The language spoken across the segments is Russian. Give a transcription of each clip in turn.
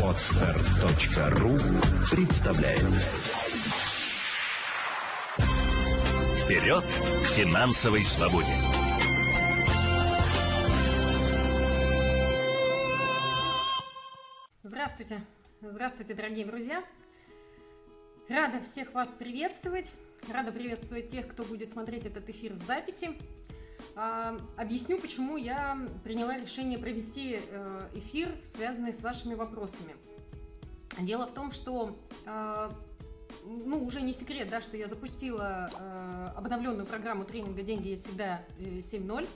Отстар.ру представляет Вперед к финансовой свободе! Здравствуйте! Здравствуйте, дорогие друзья! Рада всех вас приветствовать. Рада приветствовать тех, кто будет смотреть этот эфир в записи. А, объясню, почему я приняла решение провести э, эфир, связанный с вашими вопросами. Дело в том, что э, ну, уже не секрет, да, что я запустила э, обновленную программу тренинга «Деньги есть всегда 7.0».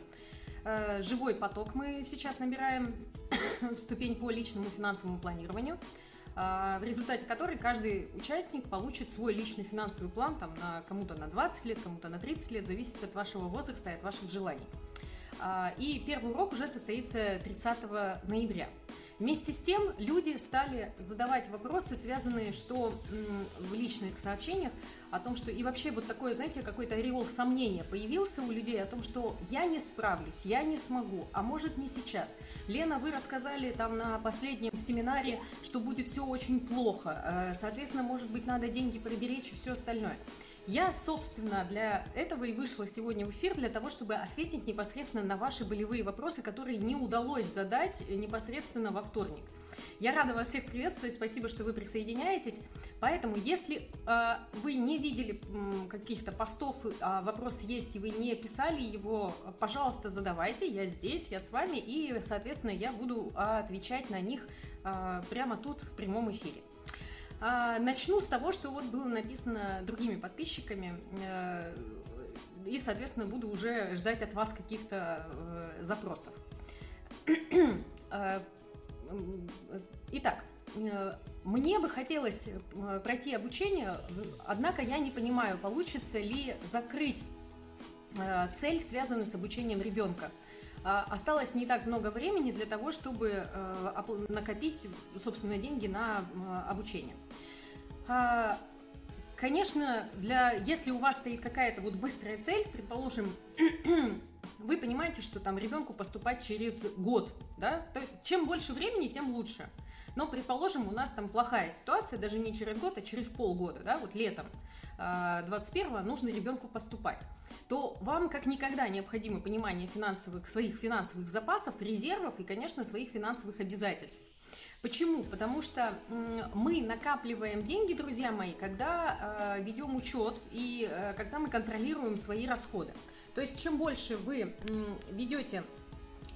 Живой поток мы сейчас набираем в ступень по личному финансовому планированию – в результате которой каждый участник получит свой личный финансовый план, там, на кому-то на 20 лет, кому-то на 30 лет, зависит от вашего возраста и от ваших желаний. А, и первый урок уже состоится 30 ноября. Вместе с тем люди стали задавать вопросы, связанные что в личных сообщениях, о том, что и вообще вот такое, знаете, какой-то ореол сомнения появился у людей о том, что я не справлюсь, я не смогу, а может не сейчас. Лена, вы рассказали там на последнем семинаре, что будет все очень плохо, э, соответственно, может быть, надо деньги приберечь и все остальное. Я, собственно, для этого и вышла сегодня в эфир, для того, чтобы ответить непосредственно на ваши болевые вопросы, которые не удалось задать непосредственно во вторник. Я рада вас всех приветствовать, спасибо, что вы присоединяетесь. Поэтому, если э, вы не видели э, каких-то постов, а вопрос есть, и вы не писали его, пожалуйста, задавайте, я здесь, я с вами, и, соответственно, я буду отвечать на них э, прямо тут в прямом эфире. А, начну с того, что вот было написано другими подписчиками, э, и, соответственно, буду уже ждать от вас каких-то э, запросов. Э, итак, мне бы хотелось пройти обучение, однако я не понимаю, получится ли закрыть цель, связанную с обучением ребенка. А, осталось не так много времени для того, чтобы э, накопить, собственно, деньги на обучение. А, конечно, для, если у вас стоит какая-то вот быстрая цель, предположим, вы понимаете, что там ребенку поступать через год, да, то есть чем больше времени, тем лучше. Но, предположим, у нас там плохая ситуация, даже не через год, а через полгода, да, вот летом 21 а, нужно ребенку поступать то вам как никогда необходимо понимание финансовых, своих финансовых запасов, резервов и, конечно, своих финансовых обязательств. Почему? Потому что мы накапливаем деньги, друзья мои, когда э, ведем учет и э, когда мы контролируем свои расходы. То есть чем больше вы ведете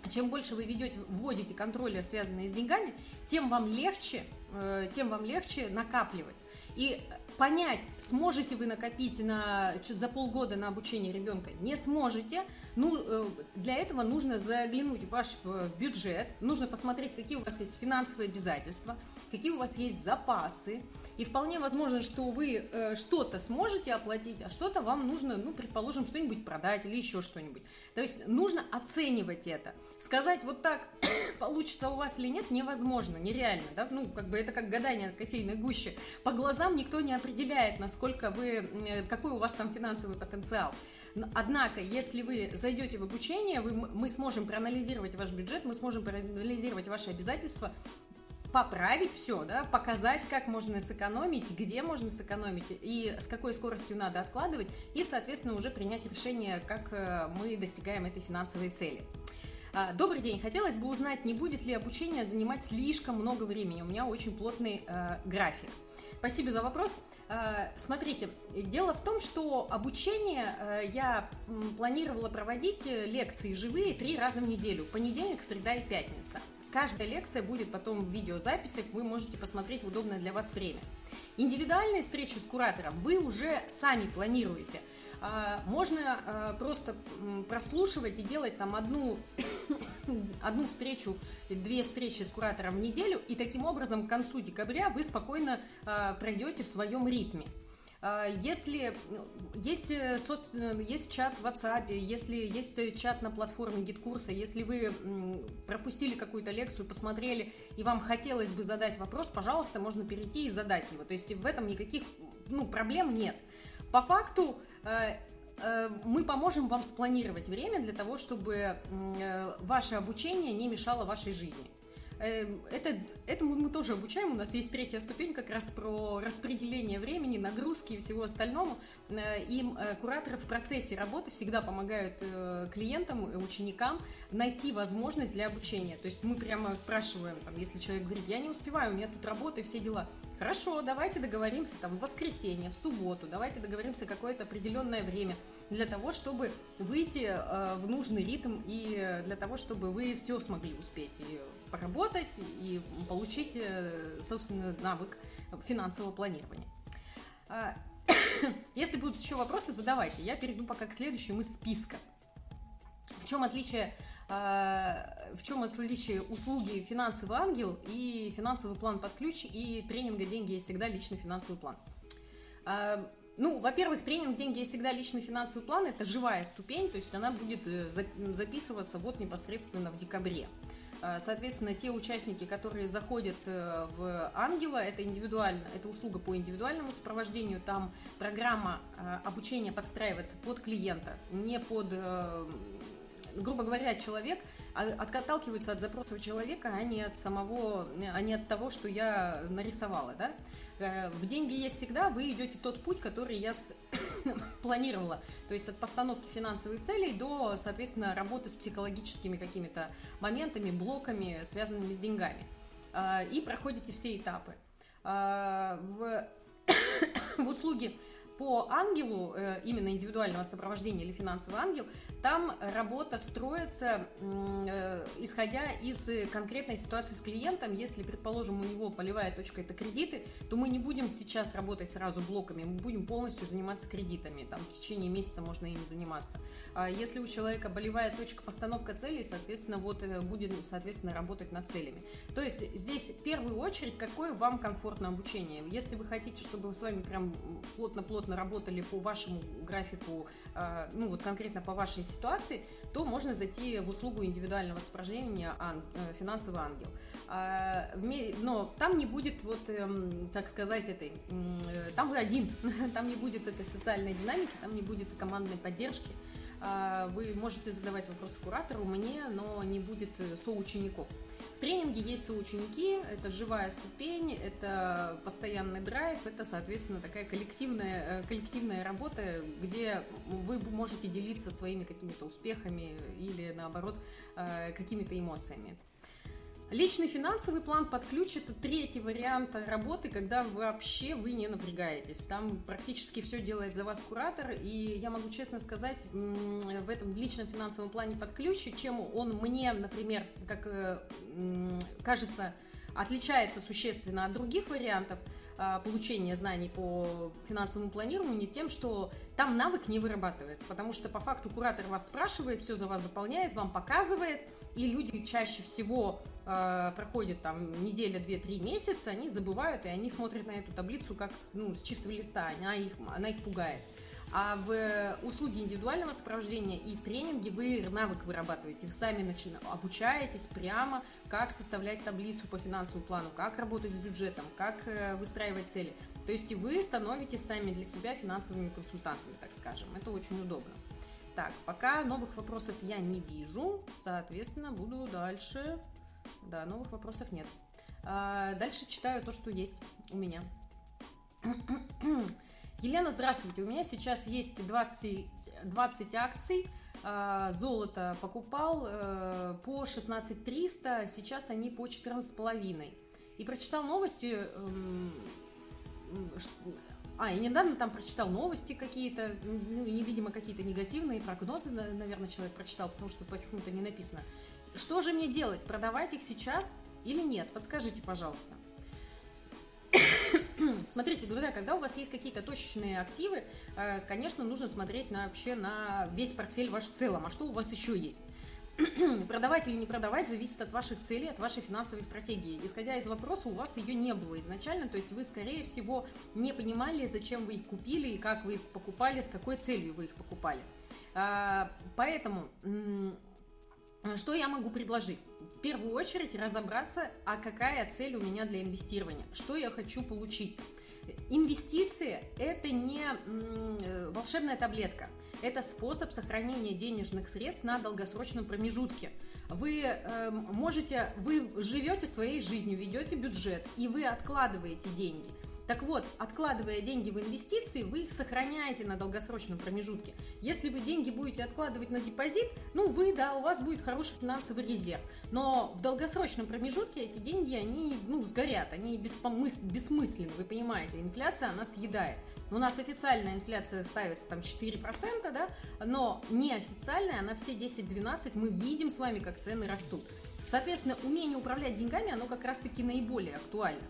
чем больше вы ведете, вводите контроля, связанные с деньгами, тем вам легче, э, тем вам легче накапливать. И понять, сможете вы накопить на, за полгода на обучение ребенка, не сможете, ну, э, для этого нужно заглянуть в ваш бюджет, нужно посмотреть, какие у вас есть финансовые обязательства, какие у вас есть запасы, и вполне возможно, что вы э, что-то сможете оплатить, а что-то вам нужно, ну, предположим, что-нибудь продать или еще что-нибудь. То есть нужно оценивать это. Сказать вот так, получится у вас или нет, невозможно, нереально, да, ну, как бы это как гадание на кофейной гуще. По глазам никто не определяет, насколько вы, э, какой у вас там финансовый потенциал. Однако, если вы зайдете в обучение, вы, мы сможем проанализировать ваш бюджет, мы сможем проанализировать ваши обязательства, поправить все, да, показать, как можно сэкономить, где можно сэкономить и с какой скоростью надо откладывать, и, соответственно, уже принять решение, как э, мы достигаем этой финансовой цели. А, добрый день. Хотелось бы узнать, не будет ли обучение занимать слишком много времени. У меня очень плотный э, график. Спасибо за вопрос. Э, смотрите, дело в том, что обучение э, я планировала проводить э, лекции живые три раза в неделю. Понедельник, среда и пятница. Каждая лекция будет потом в видеозаписях, вы можете посмотреть в удобное для вас время. Индивидуальные встречи с куратором вы уже сами планируете. А, можно а, просто прослушивать и делать там одну, одну встречу, две встречи с куратором в неделю, и таким образом к концу декабря вы спокойно а, пройдете в своем ритме. А, если ну, есть, э, соц... Э, есть чат в WhatsApp, если есть чат на платформе GetCourse а, если вы пропустили какую-то лекцию, посмотрели, и вам хотелось бы задать вопрос, пожалуйста, можно перейти и задать его. То есть в этом никаких ну, проблем нет. По факту э, мы поможем вам спланировать время для того, чтобы ваше обучение не мешало вашей жизни. Э, это, этому мы тоже обучаем. У нас есть третья ступень как раз про распределение времени, нагрузки и всего остального. Э, им э, кураторы в процессе работы всегда помогают клиентам, ученикам найти возможность для обучения. То есть мы прямо спрашиваем, там, если человек говорит, я не успеваю, у меня тут работа и все дела. Хорошо, давайте договоримся там в воскресенье, в субботу, давайте договоримся какое-то определенное время для того, чтобы выйти э, в нужный ритм и для того, чтобы вы все смогли успеть и поработать и получить, э, собственно, навык финансового планирования. А, если будут еще вопросы, задавайте. Я перейду пока к следующему из списка. В чем отличие а, в чем отличие услуги «Финансовый ангел» и «Финансовый план под ключ» и тренинга «Деньги есть всегда. Личный финансовый план». А, ну, во-первых, тренинг «Деньги есть всегда. Личный финансовый план» – это живая ступень, то есть она будет э, записываться вот непосредственно в декабре. А, соответственно, те участники, которые заходят э, в Ангела, это индивидуально, это услуга по индивидуальному сопровождению. Там программа обучения подстраивается под клиента, не под э, грубо говоря, человек отталкивается от запросов человека, а не от самого, а не от того, что я нарисовала, да. Э, в деньги есть всегда, вы идете тот путь, который я планировала, то есть от постановки финансовых целей до, соответственно, работы с психологическими какими-то моментами, блоками, связанными с деньгами. Э, и проходите все этапы. Э, в, в услуге по ангелу, именно индивидуального сопровождения или финансовый ангел, там работа строится, э, исходя из конкретной ситуации с клиентом. Если, предположим, у него полевая точка – это кредиты, то мы не будем сейчас работать сразу блоками, мы будем полностью заниматься кредитами. Там в течение месяца можно ими заниматься. А если у человека болевая точка – постановка целей, соответственно, вот э, будем, соответственно, работать над целями. То есть здесь в первую очередь, какое вам комфортное обучение. Если вы хотите, чтобы с вами прям плотно-плотно плотно работали по вашему графику, а, ну вот конкретно по вашей ситуации, то можно зайти в услугу индивидуального сопровождения э, «Финансовый ангел». А, но там не будет, вот, эм, так сказать, этой, э, там вы один, там не будет этой социальной динамики, там не будет командной поддержки. А, вы можете задавать вопросы куратору, мне, но не будет э, соучеников. Тренинге есть соученики, это живая ступень, это постоянный драйв, это, соответственно, такая коллективная, э, коллективная работа, где вы можете делиться своими какими-то успехами или, наоборот, э, какими-то эмоциями. Личный финансовый план под ключ – это третий вариант работы, когда вообще вы не напрягаетесь. Там практически все делает за вас куратор, и я могу честно сказать, в этом личном финансовом плане под ключ, чем он мне, например, как э, кажется, отличается существенно от других вариантов – а, получения знаний по финансовому планированию тем, что там навык не вырабатывается, потому что по факту куратор вас спрашивает, все за вас заполняет, вам показывает, и люди чаще всего э, проходят там неделя, две, три месяца, они забывают, и они смотрят на эту таблицу как ну, с чистого листа, она их, она их пугает. А в услуге индивидуального сопровождения и в тренинге вы навык вырабатываете, вы сами начи... обучаетесь прямо, как составлять таблицу по финансовому плану, как работать с бюджетом, как э, выстраивать цели. То есть вы становитесь сами для себя финансовыми консультантами, так скажем. Это очень удобно. Так, пока новых вопросов я не вижу, соответственно, буду дальше. Да, новых вопросов нет. А, дальше читаю то, что есть у меня. Елена, здравствуйте. У меня сейчас есть 20, 20 акций. А, золото покупал э, по 16 300, сейчас они по 14 половиной. И прочитал новости, эм, а, и недавно там прочитал новости какие-то, ну, видимо, какие-то негативные прогнозы, наверное, человек прочитал, потому что почему-то не написано. Что же мне делать? Продавать их сейчас или нет? Подскажите, пожалуйста. Смотрите, друзья, когда у вас есть какие-то точечные активы, э, конечно, нужно смотреть на, вообще на весь портфель ваш в целом. А что у вас еще есть? продавать или не продавать зависит от ваших целей, от вашей финансовой стратегии. Исходя из вопроса, у вас ее не было изначально, то есть вы, скорее всего, не понимали, зачем вы их купили и как вы их покупали, с какой целью вы их покупали. А, поэтому что я могу предложить? В первую очередь разобраться, а какая цель у меня для инвестирования, что я хочу получить. Инвестиции – это не э, волшебная таблетка, это способ сохранения денежных средств на долгосрочном промежутке. Вы э, можете, вы живете своей жизнью, ведете бюджет, и вы откладываете деньги. Так вот, откладывая деньги в инвестиции, вы их сохраняете на долгосрочном промежутке. Если вы деньги будете откладывать на депозит, ну вы, да, у вас будет хороший финансовый резерв. Но в долгосрочном промежутке эти деньги, они, ну, сгорят, они беспомыс... бессмысленны, вы понимаете. Инфляция, она съедает. У нас официальная инфляция ставится там 4%, да, но неофициальная, она все 10-12, мы видим с вами, как цены растут. Соответственно, умение управлять деньгами, оно как раз-таки наиболее актуально.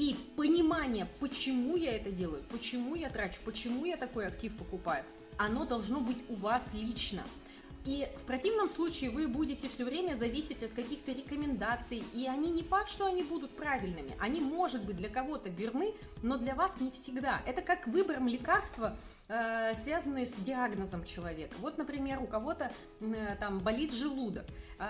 И понимание, почему я это делаю, почему я трачу, почему я такой актив покупаю, оно должно быть у вас лично. И в противном случае вы будете все время зависеть от каких-то рекомендаций, и они не факт, что они будут правильными. Они, может быть, для кого-то верны, но для вас не всегда. Это как выбором лекарства, э, связанные с диагнозом человека. Вот, например, у кого-то э, там болит желудок, э,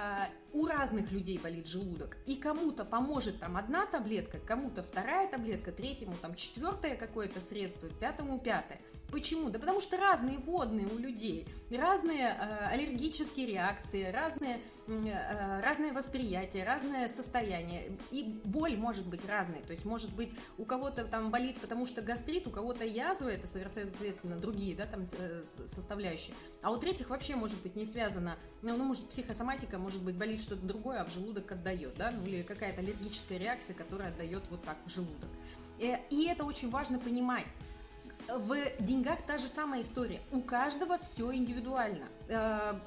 у разных людей болит желудок, и кому-то поможет там одна таблетка, кому-то вторая таблетка, третьему там четвертое какое-то средство, пятому пятое. Почему? Да потому что разные водные у людей, разные э, аллергические реакции, разные, э, разное восприятие, разное состояние. И боль может быть разной. То есть, может быть, у кого-то там болит, потому что гастрит, у кого-то язва, это, соответственно, другие да, там, э, составляющие. А у третьих вообще может быть не связано, ну, ну может, психосоматика, может быть, болит что-то другое, а в желудок отдает, да, ну, или какая-то аллергическая реакция, которая отдает вот так в желудок. Э, и это очень важно понимать в деньгах та же самая история. У каждого все индивидуально. Э,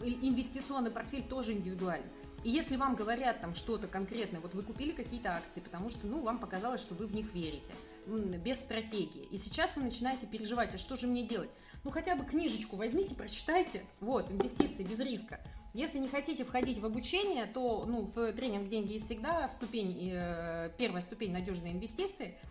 инвестиционный портфель тоже индивидуальный. И если вам говорят там что-то конкретное, вот вы купили какие-то акции, потому что, ну, вам показалось, что вы в них верите, без стратегии. И сейчас вы начинаете переживать, а что же мне делать? Ну, хотя бы книжечку возьмите, прочитайте. Вот, инвестиции без риска. Если не хотите входить в обучение, то, ну, в тренинг «Деньги есть всегда» в ступень, э, первая ступень надежные инвестиции –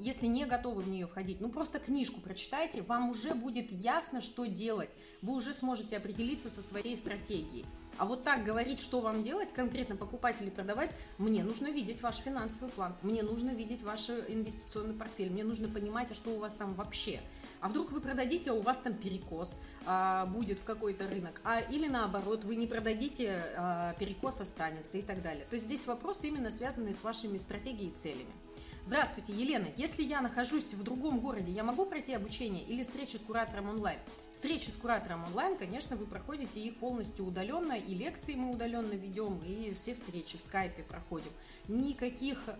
если не готовы в нее входить, ну просто книжку прочитайте, вам уже будет ясно, что делать. Вы уже сможете определиться со своей стратегией. А вот так говорить, что вам делать, конкретно покупать или продавать, мне нужно видеть ваш финансовый план, мне нужно видеть ваш инвестиционный портфель, мне нужно понимать, а что у вас там вообще. А вдруг вы продадите, а у вас там перекос а, будет какой-то рынок, а или наоборот, вы не продадите, а перекос останется и так далее. То есть здесь вопрос именно связанный с вашими стратегией и целями. Здравствуйте, Елена. Если я нахожусь в другом городе, я могу пройти обучение или встречу с куратором онлайн? Встречи с куратором онлайн, конечно, вы проходите их полностью удаленно, и лекции мы удаленно ведем, и все встречи в скайпе проходим. Никаких, э,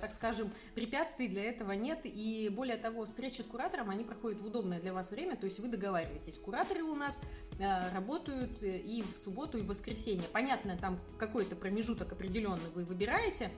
так скажем, препятствий для этого нет, и более того, встречи с куратором, они проходят в удобное для вас время, то есть вы договариваетесь. Кураторы у нас э, работают и в субботу, и в воскресенье. Понятно, там какой-то промежуток определенный вы выбираете,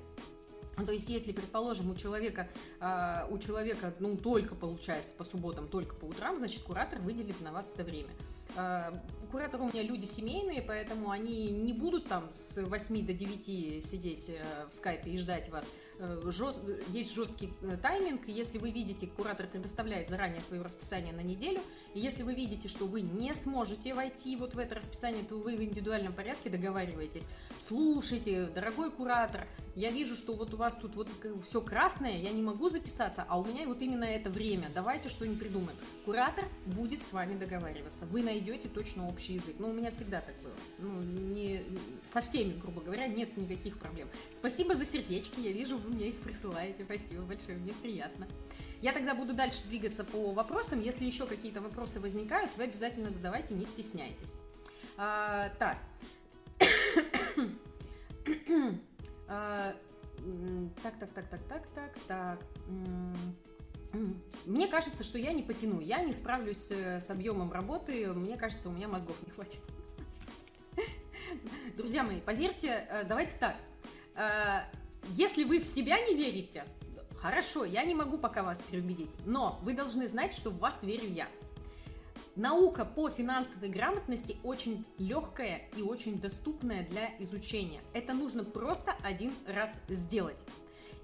то есть, если, предположим, у человека, э, у человека, ну, только получается по субботам, только по утрам, значит, куратор выделит на вас это время. Э, кураторы у меня люди семейные, поэтому они не будут там с 8 до 9 сидеть э, в скайпе и ждать вас. Э, жест, есть жесткий э, тайминг, если вы видите, куратор предоставляет заранее свое расписание на неделю, и если вы видите, что вы не сможете войти вот в это расписание, то вы в индивидуальном порядке договариваетесь. Слушайте, дорогой куратор, я вижу, что вот у вас тут вот все красное, я не могу записаться, а у меня вот именно это время, давайте что-нибудь придумаем. Куратор будет с вами договариваться, вы найдете точно общий язык. Ну, у меня всегда так было. Ну, не, со всеми, грубо говоря, нет никаких проблем. Спасибо за сердечки, я вижу, вы мне их присылаете. Спасибо большое, мне приятно. Я тогда буду дальше двигаться по вопросам. Если еще какие-то вопросы возникают, вы обязательно задавайте, не стесняйтесь. А, так. а, так, так, так, так, так, так, так. Мне кажется, что я не потяну, я не справлюсь э, с объемом работы, мне кажется, у меня мозгов не хватит. Друзья мои, поверьте, э, давайте так, э, если вы в себя не верите, хорошо, я не могу пока вас переубедить, но вы должны знать, что в вас верю я. Наука по финансовой грамотности очень легкая и очень доступная для изучения. Это нужно просто один раз сделать.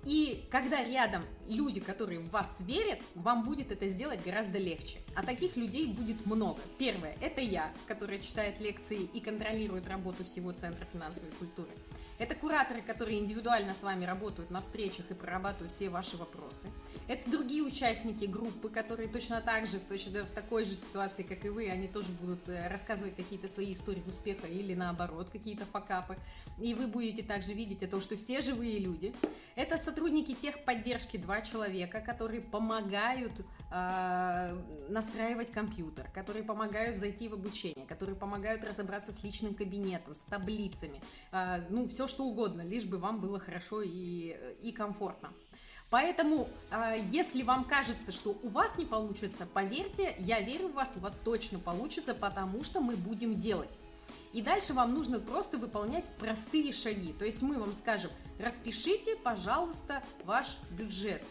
И когда рядом люди, которые в вас верят, вам будет это сделать гораздо легче. А таких людей будет много. Первое – это я, которая читает лекции и контролирует работу всего Центра финансовой культуры. Это кураторы, которые индивидуально с вами работают на встречах и прорабатывают все ваши вопросы. Это другие участники группы, которые точно так же, в, точно, в такой же ситуации, как и вы, они тоже будут э, рассказывать какие-то свои истории успеха или наоборот, какие-то факапы. И вы будете также видеть это, что все живые люди. Это сотрудники техподдержки, два человека, которые помогают э, настраивать компьютер, которые помогают зайти в обучение, которые помогают разобраться с личным кабинетом, с таблицами, э, ну, все что угодно, лишь бы вам было хорошо и, и комфортно. Поэтому, если вам кажется, что у вас не получится, поверьте, я верю в вас, у вас точно получится, потому что мы будем делать. И дальше вам нужно просто выполнять простые шаги. То есть мы вам скажем, распишите, пожалуйста, ваш бюджет.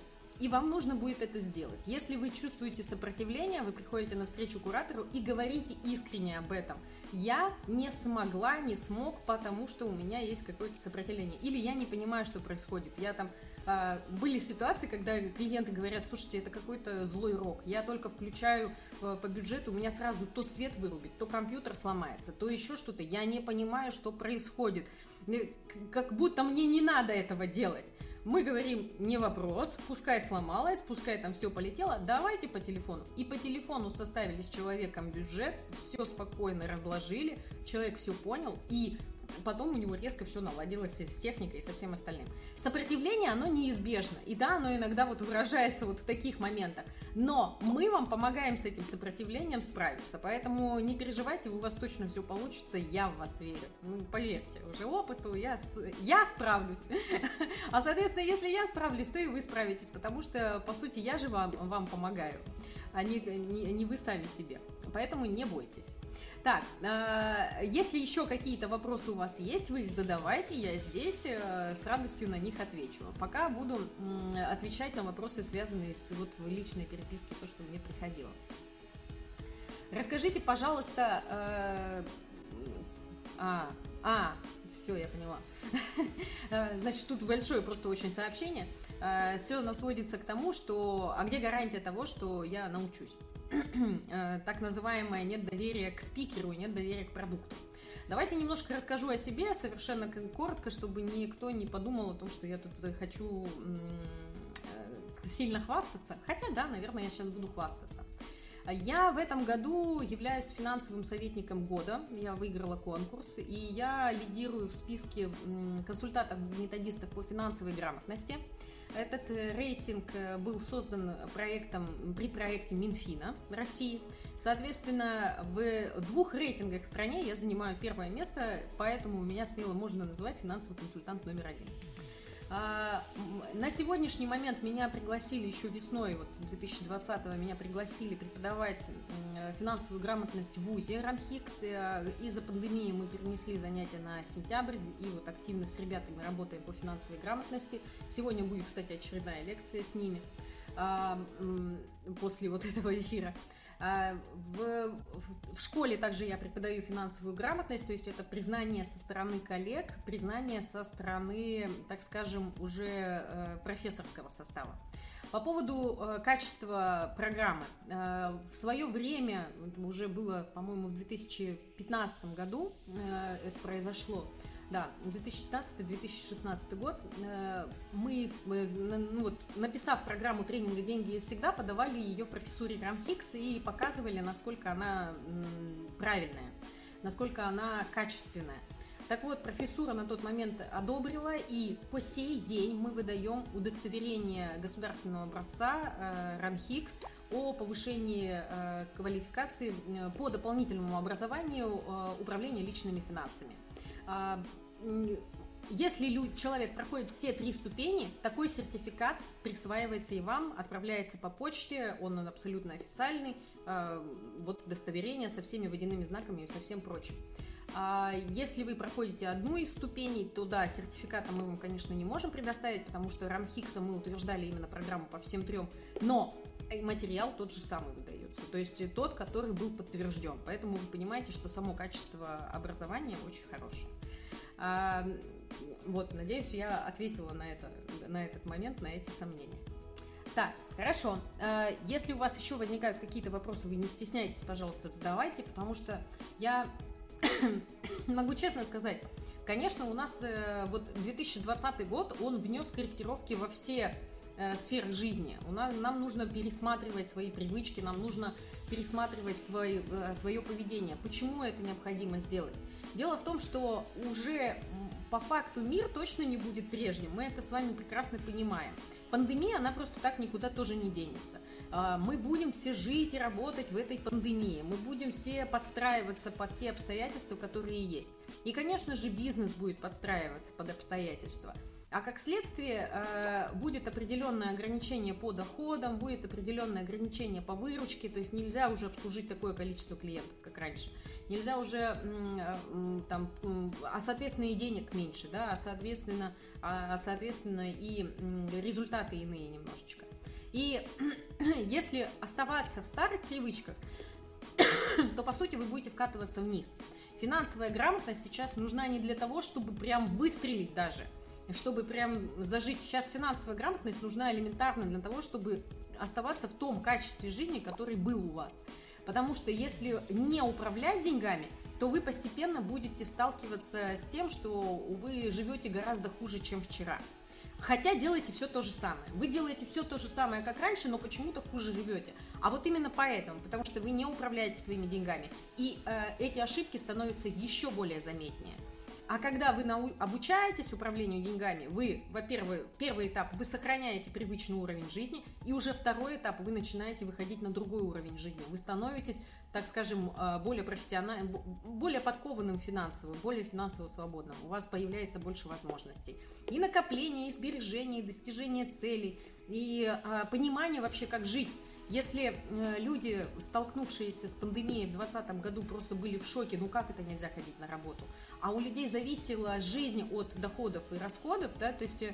И вам нужно будет это сделать. Если вы чувствуете сопротивление, вы приходите на встречу куратору и говорите искренне об этом. Я не смогла, не смог, потому что у меня есть какое-то сопротивление. Или я не понимаю, что происходит. Я там а, были ситуации, когда клиенты говорят, слушайте, это какой-то злой рок, я только включаю э, по бюджету, у меня сразу то свет вырубит, то компьютер сломается, то еще что-то, я не понимаю, что происходит, э, как будто мне не надо этого делать. Мы говорим, не вопрос, пускай сломалось, пускай там все полетело, давайте по телефону. И по телефону составили с человеком бюджет, все спокойно разложили, человек все понял, и потом у него резко все наладилось с техникой и со всем остальным. Сопротивление, оно неизбежно. И да, оно иногда вот выражается вот в таких моментах. Но мы вам помогаем с этим сопротивлением справиться. Поэтому не переживайте, у вас точно все получится. Я в вас верю. Ну, поверьте, уже опыту я, я справлюсь. А, соответственно, если я справлюсь, то и вы справитесь. Потому что, по сути, я же вам, вам помогаю, а не, не, не вы сами себе. Поэтому не бойтесь. Так, э, если еще какие-то вопросы у вас есть, вы их задавайте, я здесь э, с радостью на них отвечу. Пока буду отвечать на вопросы, связанные с вот личной переписке, то, что мне приходило. Расскажите, пожалуйста, э, а, а, все, я поняла. Значит, тут большое просто очень сообщение. Все оно сводится к тому, что, а где гарантия того, что я научусь? Э, так называемое нет доверия к спикеру, нет доверия к продукту. Давайте немножко расскажу о себе, совершенно коротко, чтобы никто не подумал о том, что я тут захочу э, сильно хвастаться. Хотя, да, наверное, я сейчас буду хвастаться. Я в этом году являюсь финансовым советником года. Я выиграла конкурс, и я лидирую в списке консультантов-методистов по финансовой грамотности. Этот э, рейтинг э, был создан проектом, при проекте Минфина России. Соответственно, в двух рейтингах в стране я занимаю первое место, поэтому меня смело можно называть финансовый консультант номер один. А, на сегодняшний момент меня пригласили еще весной, вот 2020 меня пригласили преподавать финансовую грамотность в ВУЗе РАНХИКС. Э, из-за пандемии мы перенесли занятия на сентябрь, и вот активно с ребятами работаем по финансовой грамотности. Сегодня будет, кстати, очередная лекция с ними а, после вот этого эфира. А, в, в школе также я преподаю финансовую грамотность, то есть это признание со стороны коллег, признание со стороны, так скажем, уже э, профессорского состава. По поводу э, качества программы. Э, в свое время, это уже было, по-моему, в 2015 году это произошло, да, 2015-2016 год э, мы, ну вот, написав программу тренинга «Деньги всегда», подавали ее в профессуре Рамхикс и показывали, насколько она правильная, насколько она качественная. Так вот, профессура на тот момент одобрила, и по сей день мы выдаем удостоверение государственного образца э, РАНХИКС о повышении э, квалификации по дополнительному образованию управления личными финансами. А, если человек проходит все три ступени, такой сертификат присваивается и вам, отправляется по почте, он абсолютно официальный, а, вот удостоверение со всеми водяными знаками и со всем прочим. А если вы проходите одну из ступеней, то да, сертификата мы вам, конечно, не можем предоставить, потому что Рамхикса мы утверждали именно программу по всем трем, но материал тот же самый выдается, то есть тот, который был подтвержден. Поэтому вы понимаете, что само качество образования очень хорошее. А, вот, надеюсь, я ответила на, это, на этот момент, на эти сомнения. Так, хорошо. А, если у вас еще возникают какие-то вопросы, вы не стесняйтесь, пожалуйста, задавайте, потому что я могу честно сказать, Конечно, у нас э, вот 2020 год, он внес корректировки во все э, сферы жизни. У нас, нам нужно пересматривать свои привычки, нам нужно пересматривать свой, э, свое поведение. Почему это необходимо сделать? Дело в том, что уже по факту мир точно не будет прежним. Мы это с вами прекрасно понимаем. Пандемия, она просто так никуда тоже не денется. А, мы будем все жить и работать в этой пандемии. Мы будем все подстраиваться под те обстоятельства, которые есть. И, конечно же, бизнес будет подстраиваться под обстоятельства. А как следствие э, будет определенное ограничение по доходам, будет определенное ограничение по выручке, то есть нельзя уже обслужить такое количество клиентов, как раньше. Нельзя уже э, там, а соответственно и денег меньше, да, а соответственно, а, соответственно и результаты иные немножечко. И если оставаться в старых привычках, то по сути вы будете вкатываться вниз. Финансовая грамотность сейчас нужна не для того, чтобы прям выстрелить даже, чтобы прям зажить. Сейчас финансовая грамотность нужна элементарно для того, чтобы оставаться в том качестве жизни, который был у вас. Потому что если не управлять деньгами, то вы постепенно будете сталкиваться с тем, что вы живете гораздо хуже, чем вчера. Хотя делаете все то же самое. Вы делаете все то же самое, как раньше, но почему-то хуже живете. А вот именно поэтому, потому что вы не управляете своими деньгами. И э, эти ошибки становятся еще более заметнее. А когда вы нау- обучаетесь управлению деньгами, вы, во-первых, первый этап, вы сохраняете привычный уровень жизни, и уже второй этап, вы начинаете выходить на другой уровень жизни. Вы становитесь, так скажем, э, более профессиональным, более подкованным финансово, более финансово свободным. У вас появляется больше возможностей. И накопление, и сбережение, и достижение целей, и э, понимание вообще, как жить. Если э, люди, столкнувшиеся с пандемией в 2020 году, просто были в шоке, ну как это нельзя ходить на работу, а у людей зависела жизнь от доходов и расходов, да, то есть э,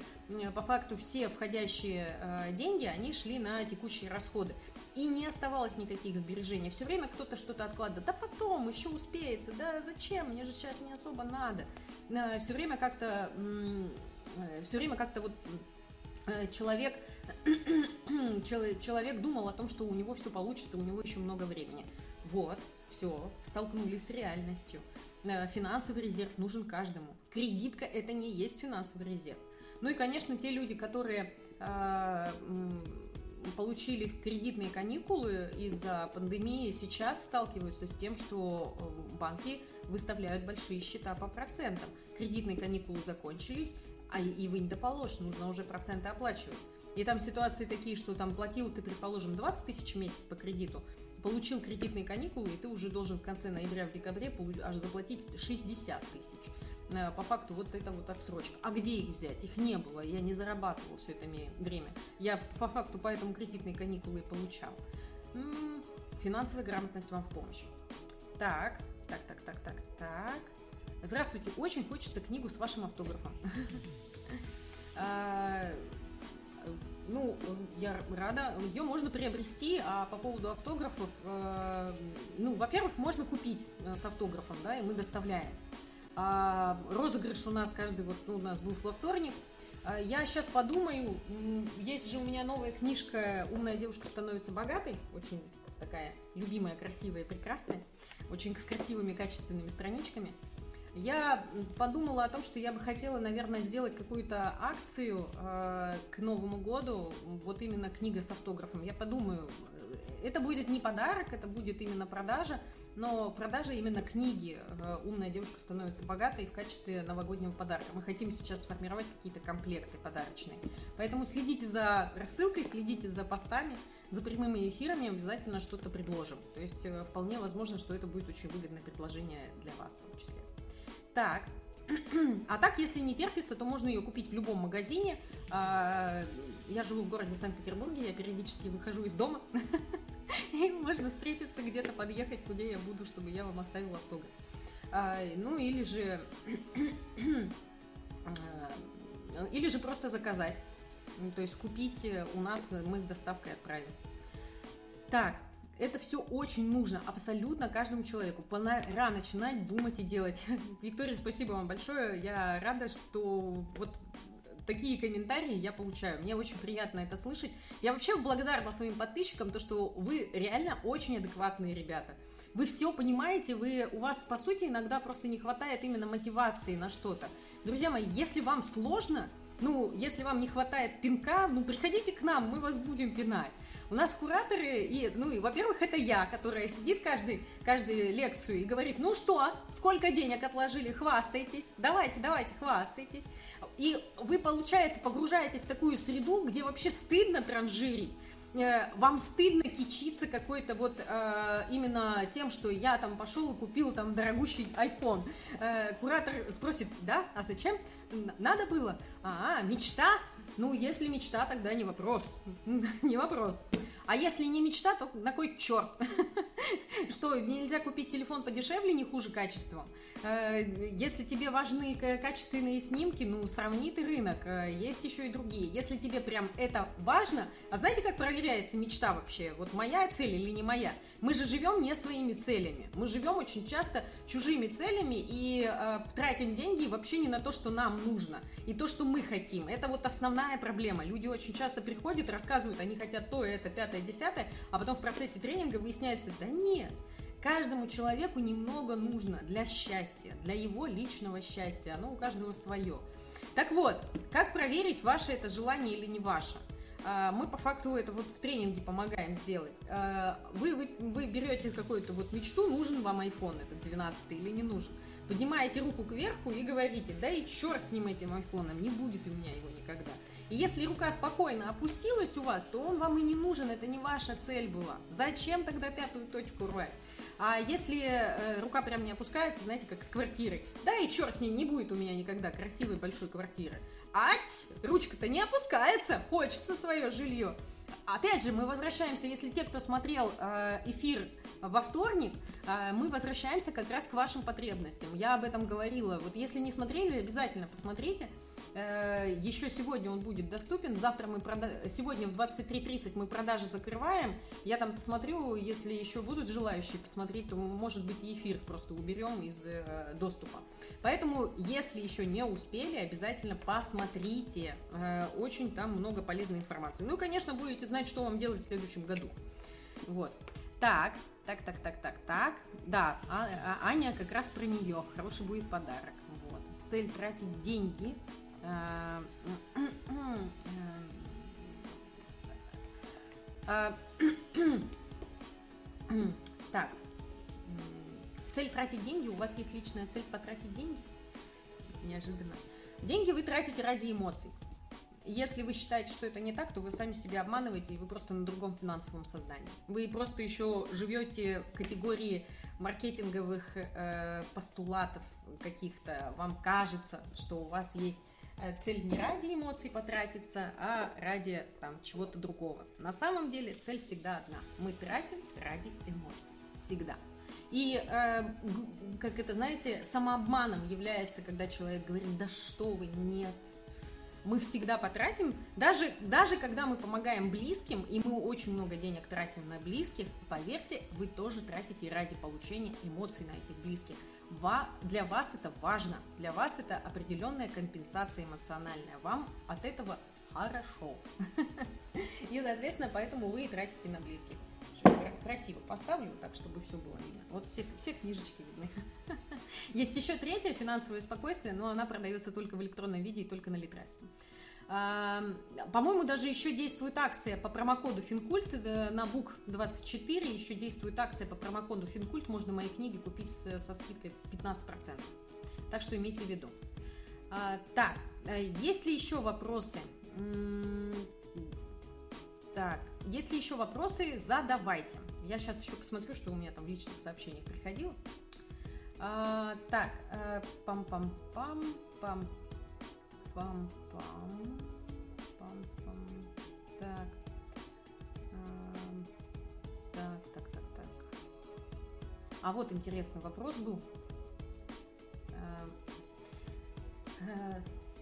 по факту все входящие э, деньги, они шли на текущие расходы. И не оставалось никаких сбережений. Все время кто-то что-то откладывает. Да потом, еще успеется. Да зачем? Мне же сейчас не особо надо. Все время как-то все время как-то вот человек человек думал о том, что у него все получится, у него еще много времени. Вот, все, столкнулись с реальностью. Э, финансовый резерв нужен каждому. Кредитка это не есть финансовый резерв. Ну и, конечно, те люди, которые э, получили кредитные каникулы из-за пандемии, сейчас сталкиваются с тем, что э, банки выставляют большие счета по процентам. Кредитные каникулы закончились, а и вы не доположь, нужно уже проценты оплачивать. И там ситуации такие, что там платил ты, предположим, 20 тысяч в месяц по кредиту, получил кредитные каникулы, и ты уже должен в конце ноября, в декабре аж заплатить 60 тысяч. Э, по факту вот это вот отсрочка. А где их взять? Их не было, я не зарабатывал все это время. Я по факту поэтому кредитные каникулы и получал. М-м, финансовая грамотность вам в помощь. Так, так, так, так, так, так. Здравствуйте, очень хочется книгу с вашим автографом. А, ну, я рада. Ее можно приобрести, а по поводу автографов, э, ну, во-первых, можно купить э, с автографом, да, и мы доставляем. А розыгрыш у нас каждый, вот, ну, у нас был во вторник. А я сейчас подумаю, есть же у меня новая книжка «Умная девушка становится богатой», очень такая любимая, красивая, прекрасная, очень с красивыми, качественными страничками – я подумала о том, что я бы хотела, наверное, сделать какую-то акцию э, к Новому году, вот именно книга с автографом. Я подумаю, э, это будет не подарок, это будет именно продажа, но продажа именно книги э, «Умная девушка становится богатой» в качестве новогоднего подарка. Мы хотим сейчас сформировать какие-то комплекты подарочные. Поэтому следите за рассылкой, следите за постами, за прямыми эфирами, обязательно что-то предложим. То есть э, вполне возможно, что это будет очень выгодное предложение для вас в том числе. Так. А так, если не терпится, то можно ее купить в любом магазине. А, я живу в городе Санкт-Петербурге, я периодически выхожу из дома. И можно встретиться где-то, подъехать, куда я буду, чтобы я вам оставила автограф. А, ну, или же... А, или же просто заказать. То есть купить у нас, мы с доставкой отправим. Так, это все очень нужно абсолютно каждому человеку. Пора начинать думать и делать. Виктория, спасибо вам большое. Я рада, что вот такие комментарии я получаю. Мне очень приятно это слышать. Я вообще благодарна своим подписчикам, то, что вы реально очень адекватные ребята. Вы все понимаете, вы, у вас, по сути, иногда просто не хватает именно мотивации на что-то. Друзья мои, если вам сложно, ну, если вам не хватает пинка, ну, приходите к нам, мы вас будем пинать. У нас кураторы, и, ну, и, во-первых, это я, которая сидит каждый, каждую лекцию и говорит, ну что, сколько денег отложили, хвастайтесь, давайте, давайте, хвастайтесь. И вы, получается, погружаетесь в такую среду, где вообще стыдно транжирить, Э, вам стыдно кичиться какой-то вот э, именно тем, что я там пошел и купил там дорогущий iPhone. Э, куратор спросит, да, а зачем? Надо было? А, мечта? Ну, если мечта, тогда не вопрос. Не вопрос. А если не мечта, то на кой черт? Что, нельзя купить телефон подешевле, не хуже качеством? Э, если тебе важны качественные снимки, ну, сравни ты рынок. Э, есть еще и другие. Если тебе прям это важно, а знаете, как проверяется мечта вообще? Вот моя цель или не моя? Мы же живем не своими целями. Мы живем очень часто чужими целями и э, тратим деньги вообще не на то, что нам нужно. И то, что мы хотим. Это вот основная проблема. Люди очень часто приходят, рассказывают, они хотят то, это, пятое, пятое, десятое, а потом в процессе тренинга выясняется, да нет, каждому человеку немного нужно для счастья, для его личного счастья, оно у каждого свое. Так вот, как проверить, ваше это желание или не ваше? А, мы по факту это вот в тренинге помогаем сделать. А, вы, вы, вы берете какую-то вот мечту, нужен вам iPhone этот 12 или не нужен. Поднимаете руку кверху и говорите, да и черт с ним этим айфоном, не будет у меня его никогда. И если рука спокойно опустилась у вас, то он вам и не нужен, это не ваша цель была. Зачем тогда пятую точку рвать? А если э, рука прям не опускается, знаете, как с квартирой, да и черт с ним, не будет у меня никогда красивой большой квартиры. Ать, ручка-то не опускается, хочется свое жилье. Опять же, мы возвращаемся, если те, кто смотрел э, эфир во вторник, э, мы возвращаемся как раз к вашим потребностям. Я об этом говорила. Вот если не смотрели, обязательно посмотрите. Э, еще сегодня он будет доступен. Завтра мы прода... сегодня в 23.30 мы продажи закрываем. Я там посмотрю, если еще будут желающие посмотреть, то может быть эфир просто уберем из э, доступа. Поэтому, если еще не успели, обязательно посмотрите. Э, очень там много полезной информации. Ну и, конечно, будете знать, что вам делать в следующем году. Вот. Так, так, так, так, так, так. Да, а, а, Аня как раз про нее. Хороший будет подарок. Вот. Цель тратить деньги так. Цель тратить деньги. У вас есть личная цель потратить деньги? Неожиданно. Деньги вы тратите ради эмоций. Если вы считаете, что это не так, то вы сами себя обманываете, и вы просто на другом финансовом создании. Вы просто еще живете в категории маркетинговых э, постулатов каких-то. Вам кажется, что у вас есть Э, цель не ради эмоций потратиться, а ради там чего-то другого. На самом деле цель всегда одна. Мы тратим ради эмоций. Всегда. И, э, как это, знаете, самообманом является, когда человек говорит, да что вы, нет. Мы всегда потратим, даже, даже когда мы помогаем близким, и мы очень много денег тратим на близких, поверьте, вы тоже тратите ради получения эмоций на этих близких для вас это важно, для вас это определенная компенсация эмоциональная, вам от этого хорошо. И, соответственно, поэтому вы и тратите на близких. Красиво поставлю, так, чтобы все было видно. Вот все, все книжечки видны. Есть еще третья, финансовое спокойствие, но она продается только в электронном виде и только на Литрасе. По-моему, даже еще действует акция по промокоду Финкульт э, на Бук 24. Еще действует акция по промокоду Финкульт. Можно мои книги купить со скидкой 15%. Так что имейте в виду. А, так, э, есть ли еще вопросы? Так, если еще вопросы, задавайте. Я сейчас еще посмотрю, что у меня там в личных сообщениях приходило. А, так, э, пам-пам-пам, пам пам пам пам пам так так так так. Так а вот интересный вопрос был.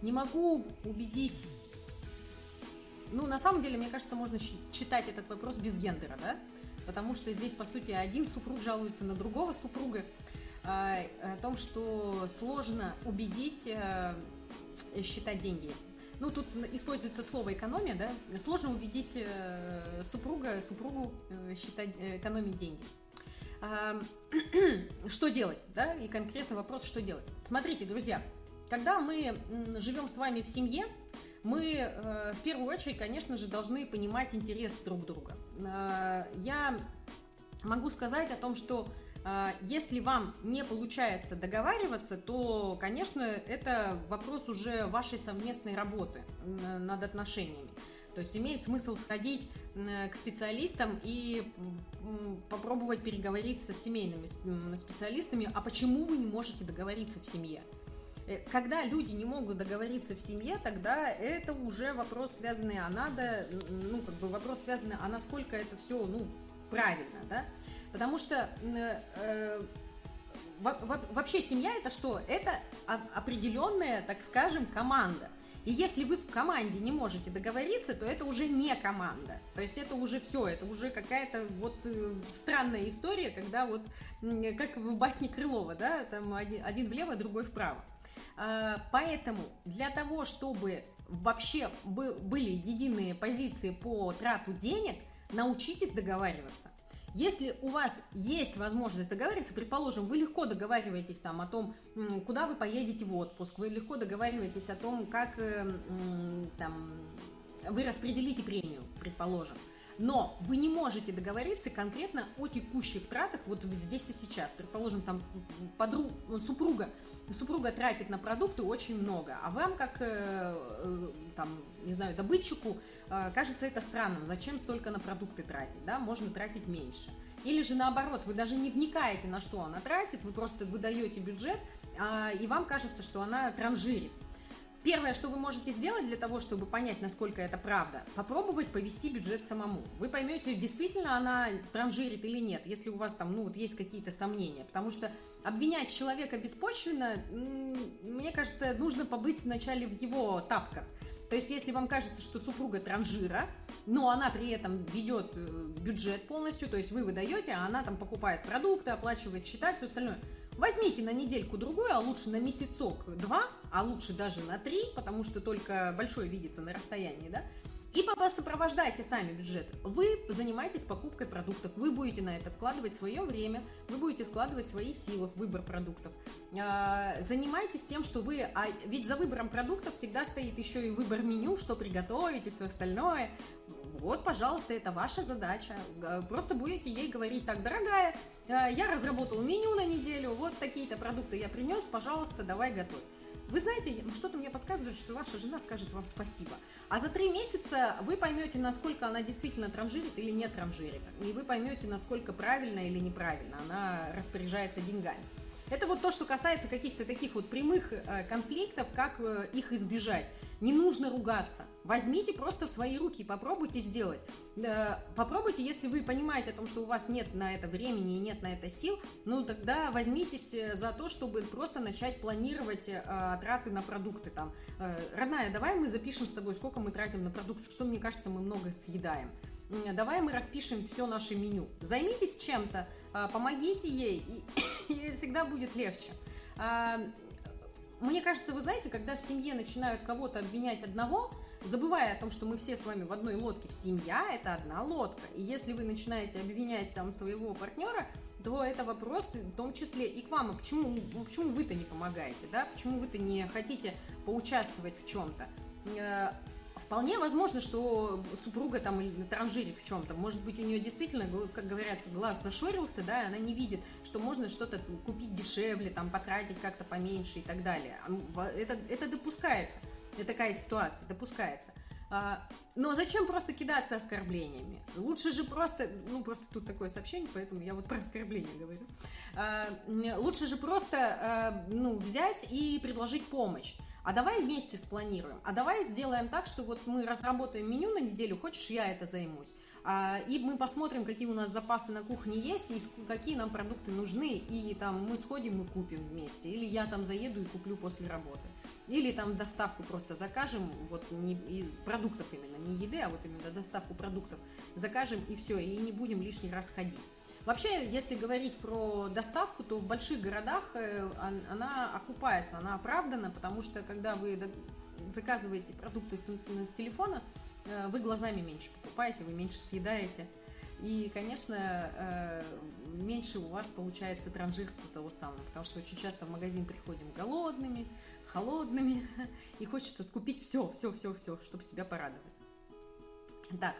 Не могу убедить. Ну, на самом деле, мне кажется, можно читать этот вопрос без гендера, да? Потому что здесь, по сути, один супруг жалуется на другого супруга. О том, что сложно убедить Э, считать деньги. ну, тут используется слово экономия, да, сложно убедить э, супруга, супругу э, считать, э, экономить деньги. А, что делать, да, и конкретный вопрос, что делать. Смотрите, друзья, когда мы живем с вами в семье, мы в первую очередь, конечно же, должны понимать интерес друг друга. Я могу сказать о том, что а, если вам не получается договариваться, то, конечно, это вопрос уже вашей совместной работы над отношениями. То есть имеет смысл сходить к специалистам и попробовать переговорить со семейными специалистами, а почему вы не можете договориться в семье. Э, когда люди не могут договориться в семье, тогда это уже вопрос связанный, а надо, ну, как бы вопрос связанный, а насколько это все, ну, правильно, да. Потому что э, вообще семья это что? Это определенная, так скажем, команда. И если вы в команде не можете договориться, то это уже не команда. То есть это уже все, это уже какая-то вот э, странная история, когда вот, как в басне Крылова, да, там один, влево, другой вправо. А, поэтому для того, чтобы вообще были единые позиции по трату денег, научитесь договариваться. Если у вас есть возможность договариваться, предположим, вы легко договариваетесь там о том, куда вы поедете в отпуск, вы легко договариваетесь о том, как э, там, вы распределите премию, предположим но вы не можете договориться конкретно о текущих тратах вот здесь и сейчас. Предположим, там подруг, супруга, супруга тратит на продукты очень много, а вам, как, э, э, там, не знаю, добытчику, э, кажется это странным, зачем столько на продукты тратить, да, можно тратить меньше. Или же наоборот, вы даже не вникаете, на что она тратит, вы просто выдаете бюджет, а, и вам кажется, что она транжирит. Первое, что вы можете сделать для того, чтобы понять, насколько это правда, попробовать повести бюджет самому. Вы поймете, действительно она транжирит или нет, если у вас там, ну, вот есть какие-то сомнения. Потому что обвинять человека беспочвенно, мне кажется, нужно побыть вначале в его тапках. То есть, если вам кажется, что супруга транжира, но она при этом ведет э, бюджет полностью, то есть вы выдаете, а она там покупает продукты, оплачивает счета, все остальное – Возьмите на недельку-другую, а лучше на месяцок-два, а лучше даже на три, потому что только большое видится на расстоянии, да, и сопровождайте сами бюджет. Вы занимаетесь покупкой продуктов, вы будете на это вкладывать свое время, вы будете складывать свои силы в выбор продуктов. А, занимайтесь тем, что вы... А ведь за выбором продуктов всегда стоит еще и выбор меню, что приготовить и все остальное. Вот, пожалуйста, это ваша задача. Просто будете ей говорить так, дорогая, э, я разработал меню на неделю, вот такие-то продукты я принес, пожалуйста, давай готовь. Вы знаете, что-то мне подсказывает, что ваша жена скажет вам спасибо. А за три месяца вы поймете, насколько она действительно транжирит или не транжирит. И вы поймете, насколько правильно или неправильно она распоряжается деньгами. Это вот то, что касается каких-то таких вот прямых э, конфликтов, как э, их избежать. Не нужно ругаться. Возьмите просто в свои руки и попробуйте сделать. Попробуйте, если вы понимаете о том, что у вас нет на это времени и нет на это сил, ну тогда возьмитесь э, за то, чтобы просто начать планировать траты на продукты. Там, родная, давай мы запишем с тобой, сколько мы тратим на продукты, что, мне кажется, мы много съедаем давай мы распишем все наше меню. Займитесь чем-то, а, помогите ей, и, и всегда будет легче. А, мне кажется, вы знаете, когда в семье начинают кого-то обвинять одного, забывая о том, что мы все с вами в одной лодке, семья – это одна лодка. И если вы начинаете обвинять там своего партнера, то это вопрос в том числе и к вам. А почему, почему вы-то не помогаете, да? Почему вы-то не хотите поучаствовать в чем-то? Вполне возможно, что супруга там транжирит в чем-то. Может быть, у нее действительно, как говорят, глаз зашорился, да, и она не видит, что можно что-то купить дешевле, там, потратить как-то поменьше и так далее. Это, это допускается. Это такая ситуация, допускается. А, но зачем просто кидаться оскорблениями? Лучше же просто, ну просто тут такое сообщение, поэтому я вот про оскорбления говорю. А, лучше же просто, а, ну, взять и предложить помощь а давай вместе спланируем, а давай сделаем так, что вот мы разработаем меню на неделю, хочешь, я это займусь. А, и мы посмотрим, какие у нас запасы на кухне есть, и какие нам продукты нужны, и там мы сходим и купим вместе, или я там заеду и куплю после работы. Или там доставку просто закажем, вот не, и продуктов именно, не еды, а вот именно доставку продуктов закажем и все, и не будем лишний раз ходить. Вообще, если говорить про доставку, то в больших городах э, она окупается, она оправдана, потому что когда вы заказываете продукты с, с телефона, э, вы глазами меньше покупаете, вы меньше съедаете. И, конечно, э, меньше у вас получается транжирство того самого, потому что очень часто в магазин приходим голодными, холодными, и хочется скупить все, все, все, все, чтобы себя порадовать. Так,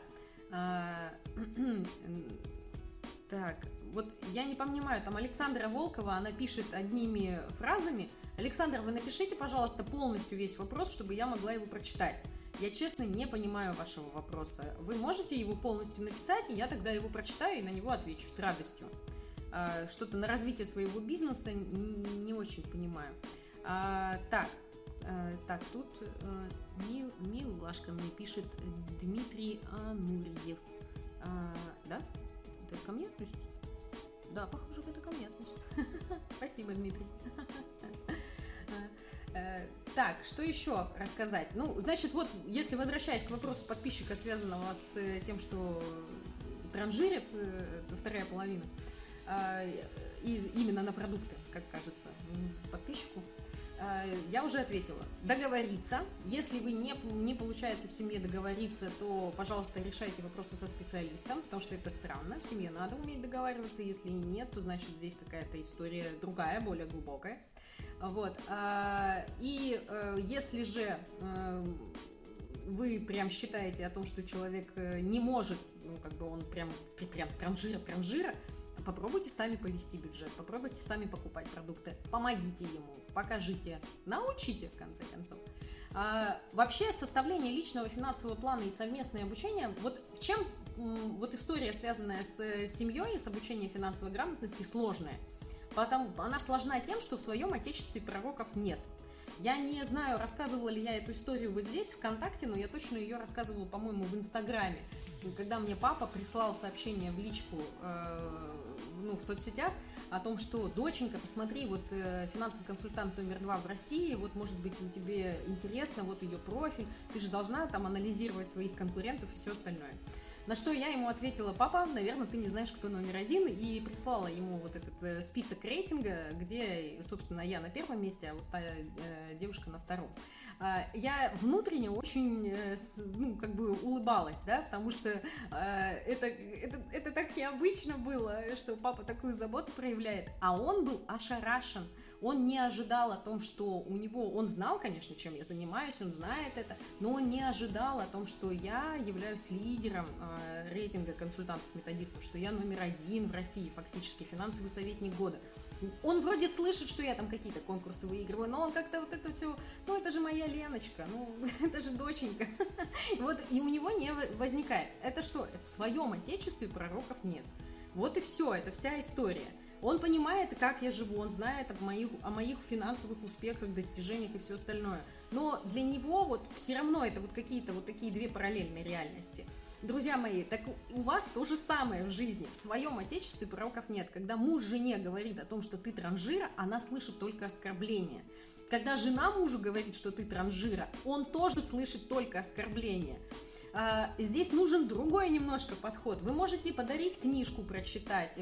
а, так, вот я не понимаю, там Александра Волкова, она пишет одними фразами. Александр, вы напишите, пожалуйста, полностью весь вопрос, чтобы я могла его прочитать. Я честно не понимаю вашего вопроса. Вы можете его полностью написать, и я тогда его прочитаю и на него отвечу с радостью. А, что-то на развитие своего бизнеса не очень понимаю. А, так, а, так, тут а, Мил, Милашка мне пишет Дмитрий Анурьев. А, да? Это ко мне относится? Да, похоже, это ко мне относится. Спасибо, Дмитрий. Так, что еще рассказать? Ну, значит, вот, если возвращаясь к вопросу подписчика, связанного с э, тем, что транжирит э, вторая половина, и именно на продукты, как кажется подписчику, я уже ответила. Договориться. Если вы не, не получается в семье договориться, то, пожалуйста, решайте вопросы со специалистом, потому что это странно. В семье надо уметь договариваться. Если нет, то значит здесь какая-то история другая, более глубокая. Вот. А, и э, если же э, вы прям считаете о том, что человек э, не может, ну, как бы он прям, прям транжира, транжира, попробуйте сами повести бюджет, попробуйте сами покупать продукты, помогите ему, покажите, научите, в конце концов. А, вообще, составление личного финансового плана и совместное обучение, вот чем вот история, связанная с семьей, с обучением финансовой грамотности, сложная – Потому, она сложна тем, что в своем отечестве пророков нет. Я не знаю, рассказывала ли я эту историю вот здесь, ВКонтакте, но я точно ее рассказывала, по-моему, в Инстаграме. Когда мне папа прислал сообщение в личку, э, ну, в соцсетях, о том, что, доченька, посмотри, вот э, финансовый консультант номер два в России, вот, может быть, у тебе интересно, вот ее профиль, ты же должна там анализировать своих конкурентов и все остальное. На что я ему ответила, папа, наверное, ты не знаешь, кто номер один, и прислала ему вот этот э, список рейтинга, где, собственно, я на первом месте, а вот та э, девушка на втором. А, я внутренне очень, э, ну, как бы улыбалась, да, потому что это, это, это так необычно было, что папа такую заботу проявляет, а он был ошарашен, он не ожидал о том, что у него, он знал, конечно, чем я занимаюсь, он знает это, но он не ожидал о том, что я являюсь лидером э, рейтинга консультантов-методистов, что я номер один в России, фактически финансовый советник года. Он вроде слышит, что я там какие-то конкурсы выигрываю, но он как-то вот это все, ну это же моя Леночка, ну это же доченька. Вот и у него не возникает. Это что? В своем отечестве пророков нет. Вот и все, это вся история. Он понимает, как я живу, он знает о моих, о моих финансовых успехах, достижениях и все остальное. Но для него вот все равно это вот какие-то вот такие две параллельные реальности. Друзья мои, так у вас то же самое в жизни. В своем отечестве пророков нет. Когда муж жене говорит о том, что ты транжира, она слышит только оскорбление. Когда жена мужу говорит, что ты транжира, он тоже слышит только оскорбление. А, здесь нужен другой немножко подход. Вы можете подарить книжку прочитать.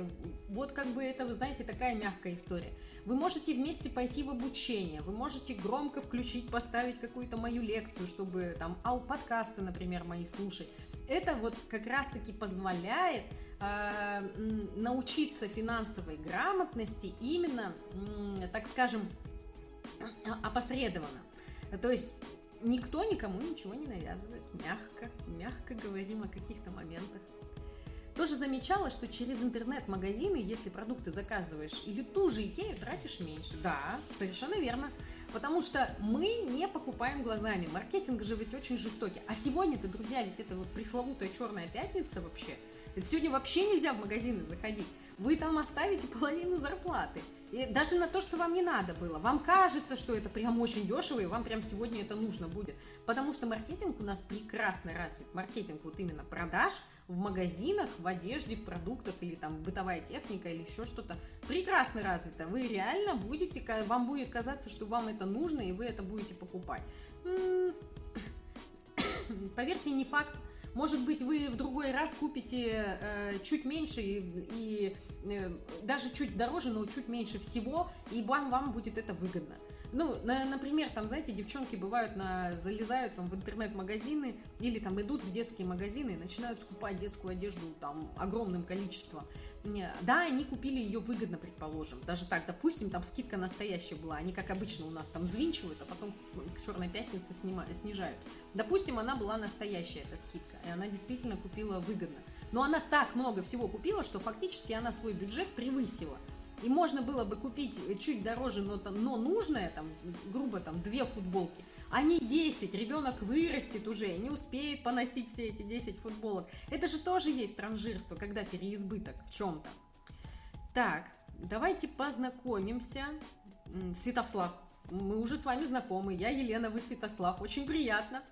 Вот как бы это, вы знаете, такая мягкая история. Вы можете вместе пойти в обучение. Вы можете громко включить, поставить какую-то мою лекцию, чтобы там ау подкасты, например, мои слушать. Это вот как раз-таки позволяет э, научиться финансовой грамотности именно, э, так скажем, опосредованно. То есть никто никому ничего не навязывает. Мягко, мягко говорим о каких-то моментах. Тоже замечала, что через интернет-магазины, если продукты заказываешь или ту же Икею, тратишь меньше. Да, совершенно верно. Потому что мы не покупаем глазами. Маркетинг же ведь очень жестокий. А сегодня-то, друзья, ведь это вот пресловутая черная пятница вообще. Это сегодня вообще нельзя в магазины заходить. Вы там оставите половину зарплаты. И даже на то, что вам не надо было. Вам кажется, что это прям очень дешево, и вам прям сегодня это нужно будет. Потому что маркетинг у нас прекрасно развит. Маркетинг вот именно продаж в магазинах, в одежде, в продуктах или там бытовая техника или еще что-то прекрасно развито. Вы реально будете, вам будет казаться, что вам это нужно, и вы это будете покупать. Поверьте, не факт, может быть, вы в другой раз купите э, чуть меньше и, и э, даже чуть дороже, но чуть меньше всего, и вам, вам будет это выгодно. ну, на, например, там, знаете, девчонки бывают на, залезают там в интернет-магазины или там идут в детские магазины и начинают скупать детскую одежду там огромным количеством. Да, они купили ее выгодно, предположим. Даже так, допустим, там скидка настоящая была. Они, как обычно, у нас там взвинчивают, а потом к Черной пятнице снимают, снижают. Допустим, она была настоящая, эта скидка, и она действительно купила выгодно. Но она так много всего купила, что фактически она свой бюджет превысила. И можно было бы купить чуть дороже, но, но нужное, там, грубо, там, две футболки, а не 10. Ребенок вырастет уже, не успеет поносить все эти 10 футболок. Это же тоже есть транжирство, когда переизбыток в чем-то. Так, давайте познакомимся. Святослав, мы уже с вами знакомы. Я Елена, вы Святослав. Очень приятно.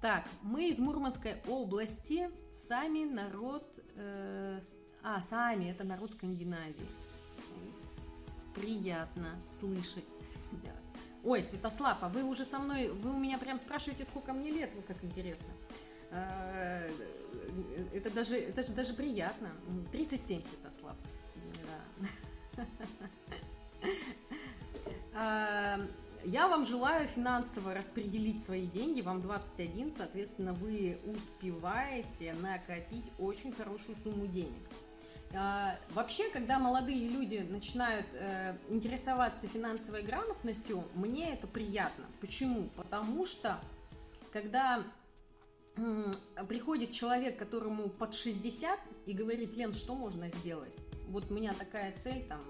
Так, мы из Мурманской области, сами народ... Э, а, сами, это народ Скандинавии. Приятно слышать. Ой, Святослав, а вы уже со мной, вы у меня прям спрашиваете, сколько мне лет, вы как интересно. Э, это даже, это же даже приятно. 37, Святослав. Да. А, я вам желаю финансово распределить свои деньги, вам 21, соответственно, вы успеваете накопить очень хорошую сумму денег. А, вообще, когда молодые люди начинают э, интересоваться финансовой грамотностью, мне это приятно. Почему? Потому что, когда приходит человек, которому под 60, и говорит, Лен, что можно сделать? Вот у меня такая цель, там,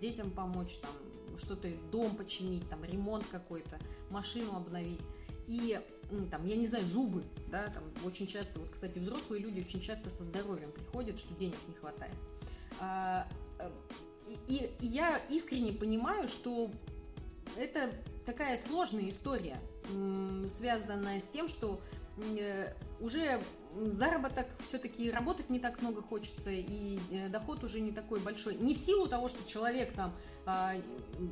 детям помочь, там, что-то, дом починить, там, ремонт какой-то, машину обновить. И, там, я не знаю, зубы, да, там, очень часто, вот, кстати, взрослые люди очень часто со здоровьем приходят, что денег не хватает. А, и, и я искренне понимаю, что это такая сложная история, связанная с тем, что э, уже заработок все-таки работать не так много хочется, и э, доход уже не такой большой. Не в силу того, что человек там, а,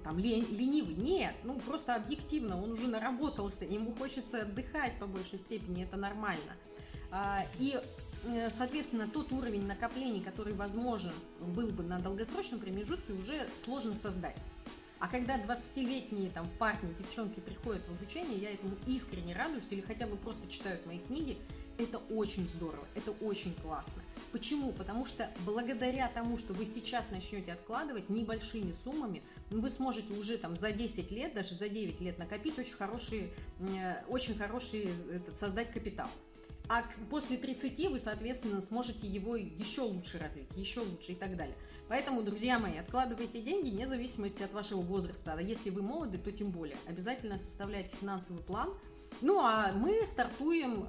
там ленивый, нет, ну просто объективно, он уже наработался, ему хочется отдыхать по большей степени, это нормально. А, и э, Соответственно, тот уровень накоплений, который возможен был бы на долгосрочном промежутке, уже сложно создать. А когда 20-летние там парни, девчонки приходят в обучение, я этому искренне радуюсь или хотя бы просто читают мои книги, это очень здорово, это очень классно. Почему? Потому что благодаря тому, что вы сейчас начнете откладывать небольшими суммами, вы сможете уже там за 10 лет, даже за 9 лет накопить очень хороший, э, очень хороший этот, создать капитал. А после 30 вы, соответственно, сможете его еще лучше развить, еще лучше и так далее. Поэтому, друзья мои, откладывайте деньги вне зависимости от вашего возраста. А если вы молоды, то тем более. Обязательно составляйте финансовый план – ну, а мы стартуем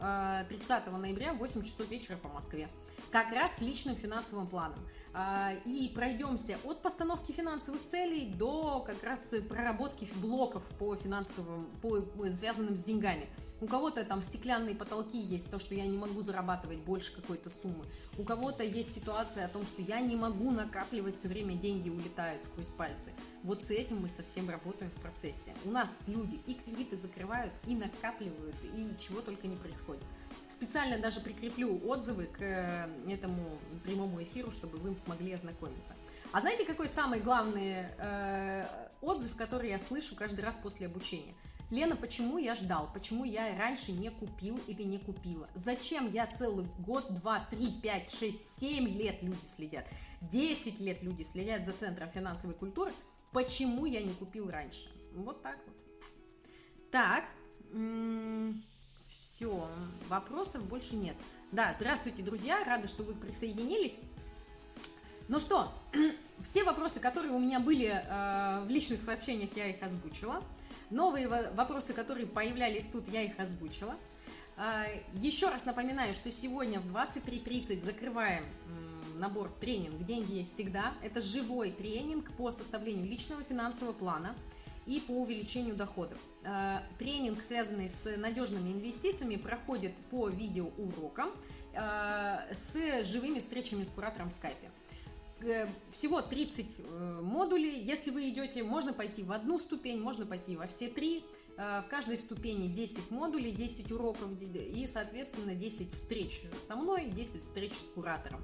30 э, ноября в 8 часов вечера по Москве. Как раз с личным финансовым планом. А, и пройдемся от постановки финансовых целей до как раз проработки блоков по финансовым, по, связанным с деньгами. У кого-то там стеклянные потолки есть, то, что я не могу зарабатывать больше какой-то суммы. У кого-то есть ситуация о том, что я не могу накапливать все время деньги улетают сквозь пальцы. Вот с этим мы совсем работаем в процессе. У нас люди и кредиты закрывают, и накапливают, и чего только не происходит. Специально даже прикреплю отзывы к э, этому прямому эфиру, чтобы вы смогли ознакомиться. А знаете, какой самый главный э, отзыв, который я слышу каждый раз после обучения? Лена, почему я ждал? Почему я раньше не купил или не купила? Зачем я целый год, два, три, пять, шесть, семь лет люди следят? Десять лет люди следят за Центром финансовой культуры. Почему я не купил раньше? Вот так вот. Так, все, вопросов больше нет. Да, здравствуйте, друзья, рада, что вы присоединились. Ну что, все вопросы, которые у меня были э, в личных сообщениях, я их озвучила. Новые вопросы, которые появлялись тут, я их озвучила. А, еще раз напоминаю, что сегодня в 23.30 закрываем набор тренинг «Деньги есть всегда». Это живой тренинг по составлению личного финансового плана и по увеличению доходов. А, тренинг, связанный с надежными инвестициями, проходит по видеоурокам а, с живыми встречами с куратором в скайпе. Э, всего 30 э, модулей. Если вы идете, можно пойти в одну ступень, можно пойти во все три. Э, в каждой ступени 10 модулей, 10 уроков и, соответственно, 10 встреч со мной, 10 встреч с куратором,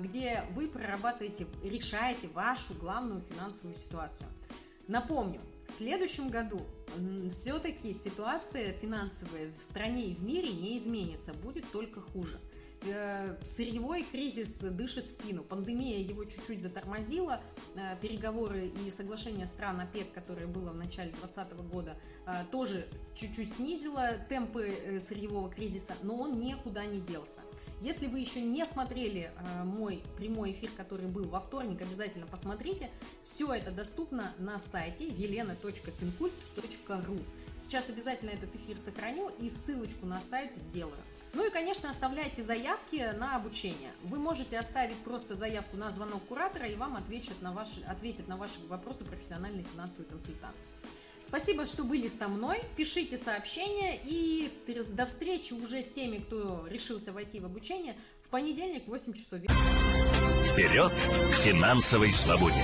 где вы прорабатываете, решаете вашу главную финансовую ситуацию. Напомню, В следующем году все-таки ситуация финансовая в стране и в мире не изменится, будет только хуже. Э, сырьевой кризис дышит спину. Пандемия его чуть-чуть затормозила. Э, переговоры и соглашение стран ОПЕК, которое было в начале 2020 года, э, тоже чуть-чуть снизило темпы сырьевого кризиса, но он никуда не делся. Если вы еще не смотрели мой прямой эфир, который был во вторник, обязательно посмотрите. Все это доступно на сайте елена.финкульт.ру. Сейчас обязательно этот эфир сохраню и ссылочку на сайт сделаю. Ну и, конечно, оставляйте заявки на обучение. Вы можете оставить просто заявку на звонок куратора, и вам ответят на ваши, ответят на ваши вопросы профессиональный финансовый консультант. Спасибо, что были со мной. Пишите сообщения и до встречи уже с теми, кто решился войти в обучение в понедельник в 8 часов вечера. Вперед к финансовой свободе!